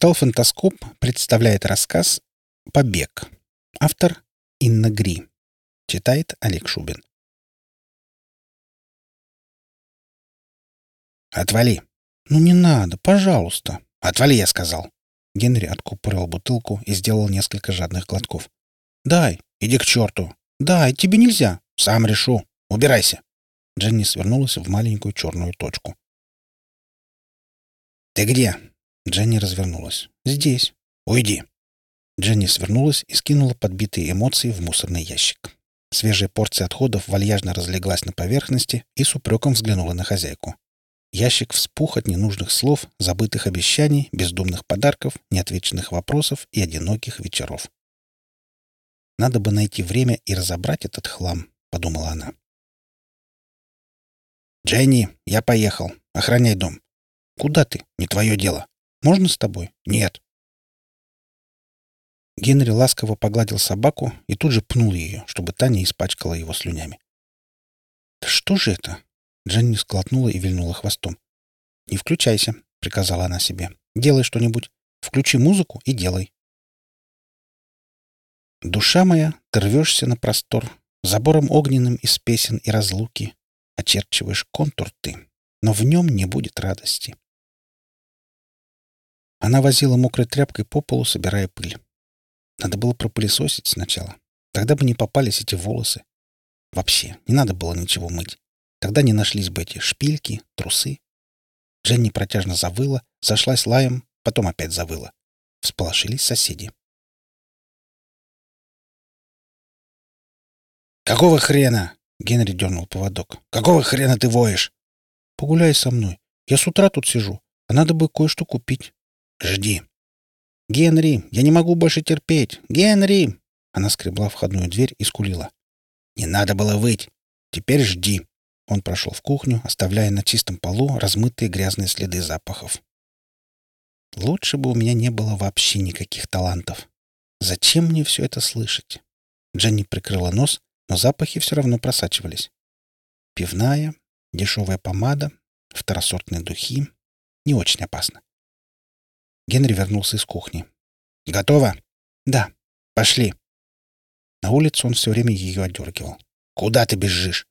Портал «Фантаскоп» представляет рассказ «Побег». Автор Инна Гри. Читает Олег Шубин. «Отвали!» «Ну не надо, пожалуйста!» «Отвали!» — я сказал. Генри откупорил бутылку и сделал несколько жадных глотков. «Дай!» «Иди к черту!» «Дай! Тебе нельзя!» «Сам решу! Убирайся!» Дженни свернулась в маленькую черную точку. «Ты где?» Дженни развернулась. «Здесь. Уйди». Дженни свернулась и скинула подбитые эмоции в мусорный ящик. Свежая порция отходов вальяжно разлеглась на поверхности и с упреком взглянула на хозяйку. Ящик вспух от ненужных слов, забытых обещаний, бездумных подарков, неотвеченных вопросов и одиноких вечеров. «Надо бы найти время и разобрать этот хлам», — подумала она. «Дженни, я поехал. Охраняй дом». «Куда ты? Не твое дело». Можно с тобой? Нет. Генри ласково погладил собаку и тут же пнул ее, чтобы та не испачкала его слюнями. «Да что же это?» Дженни склотнула и вильнула хвостом. «Не включайся», — приказала она себе. «Делай что-нибудь. Включи музыку и делай». «Душа моя, ты рвешься на простор, забором огненным из песен и разлуки. Очерчиваешь контур ты, но в нем не будет радости. Она возила мокрой тряпкой по полу, собирая пыль. Надо было пропылесосить сначала. Тогда бы не попались эти волосы. Вообще, не надо было ничего мыть. Тогда не нашлись бы эти шпильки, трусы. Дженни протяжно завыла, зашлась лаем, потом опять завыла. Всполошились соседи. «Какого хрена?» — Генри дернул поводок. «Какого хрена ты воешь?» «Погуляй со мной. Я с утра тут сижу, а надо бы кое-что купить. Жди. Генри, я не могу больше терпеть. Генри! Она скребла входную дверь и скулила. Не надо было выть. Теперь жди. Он прошел в кухню, оставляя на чистом полу размытые грязные следы запахов. Лучше бы у меня не было вообще никаких талантов. Зачем мне все это слышать? Дженни прикрыла нос, но запахи все равно просачивались. Пивная, дешевая помада, второсортные духи. Не очень опасно. Генри вернулся из кухни. «Готово?» «Да. Пошли». На улицу он все время ее отдергивал. «Куда ты бежишь?»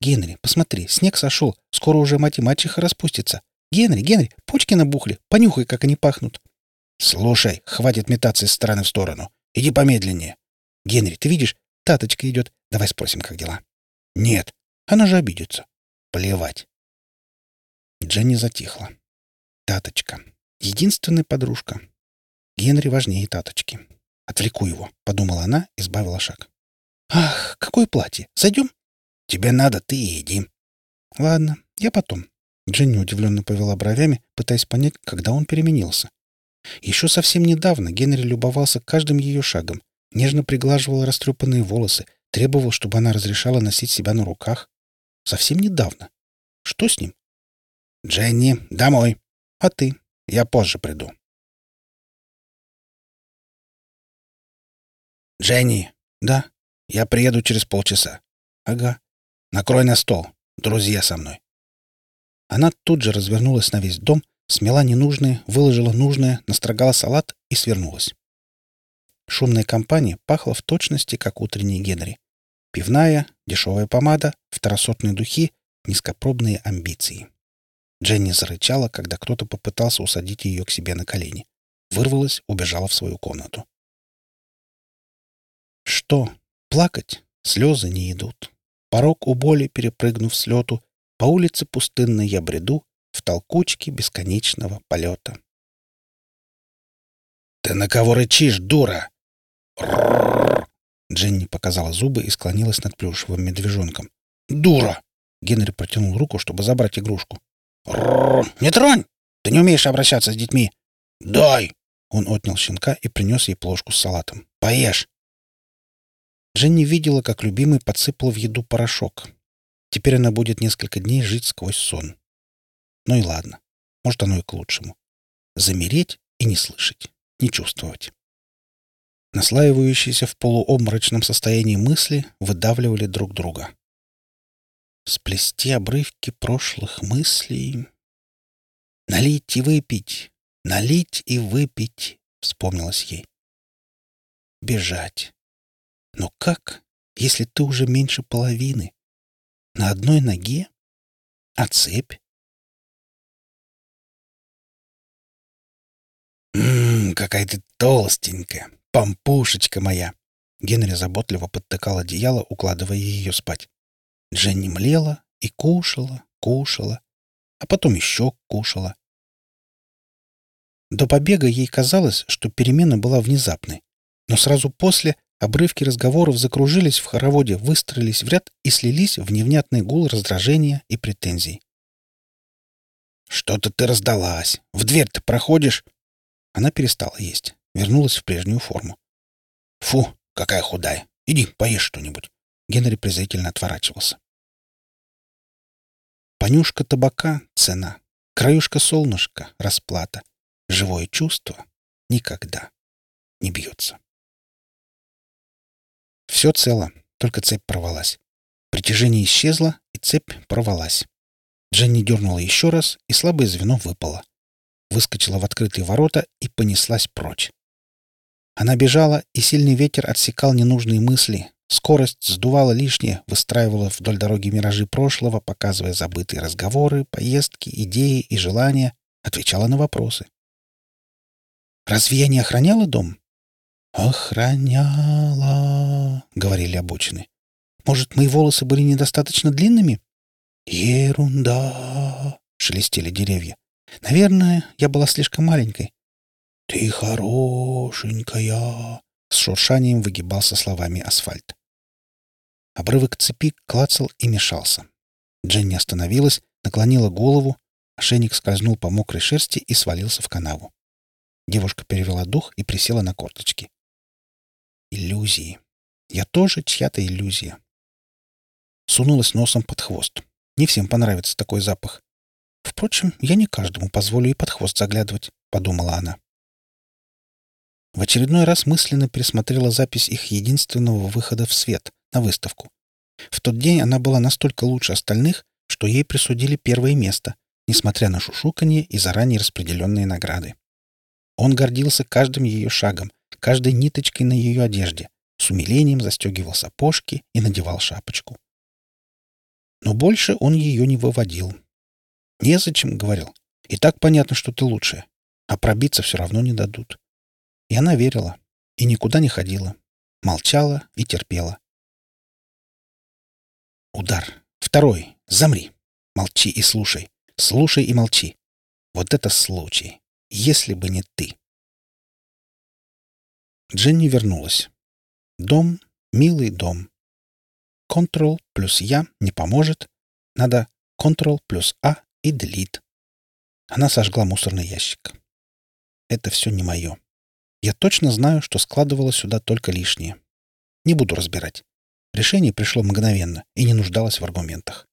«Генри, посмотри, снег сошел. Скоро уже мать и мачеха распустится. Генри, Генри, почки набухли. Понюхай, как они пахнут». «Слушай, хватит метаться из стороны в сторону. Иди помедленнее». «Генри, ты видишь, таточка идет. Давай спросим, как дела». «Нет». «Она же обидится». «Плевать». Дженни затихла. «Таточка. Единственная подружка. Генри важнее таточки. Отвлеку его, подумала она и сбавила шаг. Ах, какое платье! Зайдем? Тебе надо, ты иди. Ладно, я потом. Дженни удивленно повела бровями, пытаясь понять, когда он переменился. Еще совсем недавно Генри любовался каждым ее шагом, нежно приглаживал растрепанные волосы, требовал, чтобы она разрешала носить себя на руках. Совсем недавно. Что с ним? «Дженни, домой!» «А ты?» Я позже приду. Дженни. Да. Я приеду через полчаса. Ага. Накрой на стол. Друзья со мной. Она тут же развернулась на весь дом, смела ненужное, выложила нужное, настрогала салат и свернулась. Шумная компания пахла в точности, как утренний Генри. Пивная, дешевая помада, второсортные духи, низкопробные амбиции. Дженни зарычала, когда кто-то попытался усадить ее к себе на колени. Вырвалась, убежала в свою комнату. Что? Плакать? Слезы не идут. Порог у боли, перепрыгнув с лету, по улице пустынной я бреду в толкучке бесконечного полета. «Ты на кого рычишь, дура?» Дженни показала зубы и склонилась над плюшевым медвежонком. «Дура!» Генри протянул руку, чтобы забрать игрушку. «Не тронь! Ты не умеешь обращаться с детьми!» «Дай!» Он отнял щенка и принес ей плошку с салатом. «Поешь!» Женни видела, как любимый подсыпал в еду порошок. Теперь она будет несколько дней жить сквозь сон. Ну и ладно. Может, оно и к лучшему. Замереть и не слышать, не чувствовать. Наслаивающиеся в полуобморочном состоянии мысли выдавливали друг друга сплести обрывки прошлых мыслей. Налить и выпить, Налить и выпить, вспомнилось ей. Бежать. Но как, если ты уже меньше половины? На одной ноге? А цепь? «Ммм, какая ты толстенькая, помпушечка моя!» Генри заботливо подтыкал одеяло, укладывая ее спать. Дженни млела и кушала, кушала, а потом еще кушала. До побега ей казалось, что перемена была внезапной, но сразу после обрывки разговоров закружились в хороводе, выстроились в ряд и слились в невнятный гул раздражения и претензий. «Что-то ты раздалась! В дверь-то проходишь!» Она перестала есть, вернулась в прежнюю форму. «Фу, какая худая! Иди, поешь что-нибудь!» Генри презрительно отворачивался. Понюшка табака — цена. Краюшка солнышка — расплата. Живое чувство никогда не бьется. Все цело, только цепь порвалась. Притяжение исчезло, и цепь порвалась. Дженни дернула еще раз, и слабое звено выпало. Выскочила в открытые ворота и понеслась прочь. Она бежала, и сильный ветер отсекал ненужные мысли, Скорость сдувала лишнее, выстраивала вдоль дороги миражи прошлого, показывая забытые разговоры, поездки, идеи и желания, отвечала на вопросы. «Разве я не охраняла дом?» «Охраняла», — говорили обочины. «Может, мои волосы были недостаточно длинными?» «Ерунда», — шелестели деревья. «Наверное, я была слишком маленькой». «Ты хорошенькая», с шуршанием выгибался словами асфальт. Обрывок цепи клацал и мешался. Дженни остановилась, наклонила голову, ошейник скользнул по мокрой шерсти и свалился в канаву. Девушка перевела дух и присела на корточки. Иллюзии. Я тоже чья-то иллюзия. Сунулась носом под хвост. Не всем понравится такой запах. Впрочем, я не каждому позволю и под хвост заглядывать, — подумала она. В очередной раз мысленно пересмотрела запись их единственного выхода в свет, на выставку. В тот день она была настолько лучше остальных, что ей присудили первое место, несмотря на шушуканье и заранее распределенные награды. Он гордился каждым ее шагом, каждой ниточкой на ее одежде, с умилением застегивал сапожки и надевал шапочку. Но больше он ее не выводил. «Незачем», — говорил. «И так понятно, что ты лучшая. А пробиться все равно не дадут. И она верила. И никуда не ходила. Молчала и терпела. Удар. Второй. Замри. Молчи и слушай. Слушай и молчи. Вот это случай. Если бы не ты. Дженни вернулась. Дом — милый дом. Ctrl плюс «Я» не поможет. Надо Ctrl плюс «А» и Delete. Она сожгла мусорный ящик. Это все не мое. Я точно знаю, что складывала сюда только лишнее. Не буду разбирать. Решение пришло мгновенно и не нуждалось в аргументах.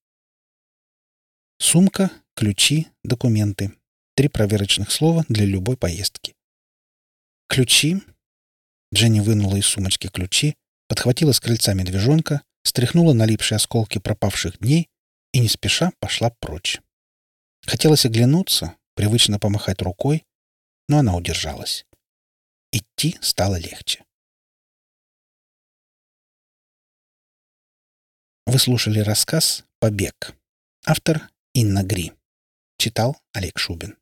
Сумка, ключи, документы. Три проверочных слова для любой поездки. Ключи. Дженни вынула из сумочки ключи, подхватила с крыльца медвежонка, стряхнула налипшие осколки пропавших дней и не спеша пошла прочь. Хотелось оглянуться, привычно помахать рукой, но она удержалась. Идти стало легче. Вы слушали рассказ «Побег». Автор Инна Гри. Читал Олег Шубин.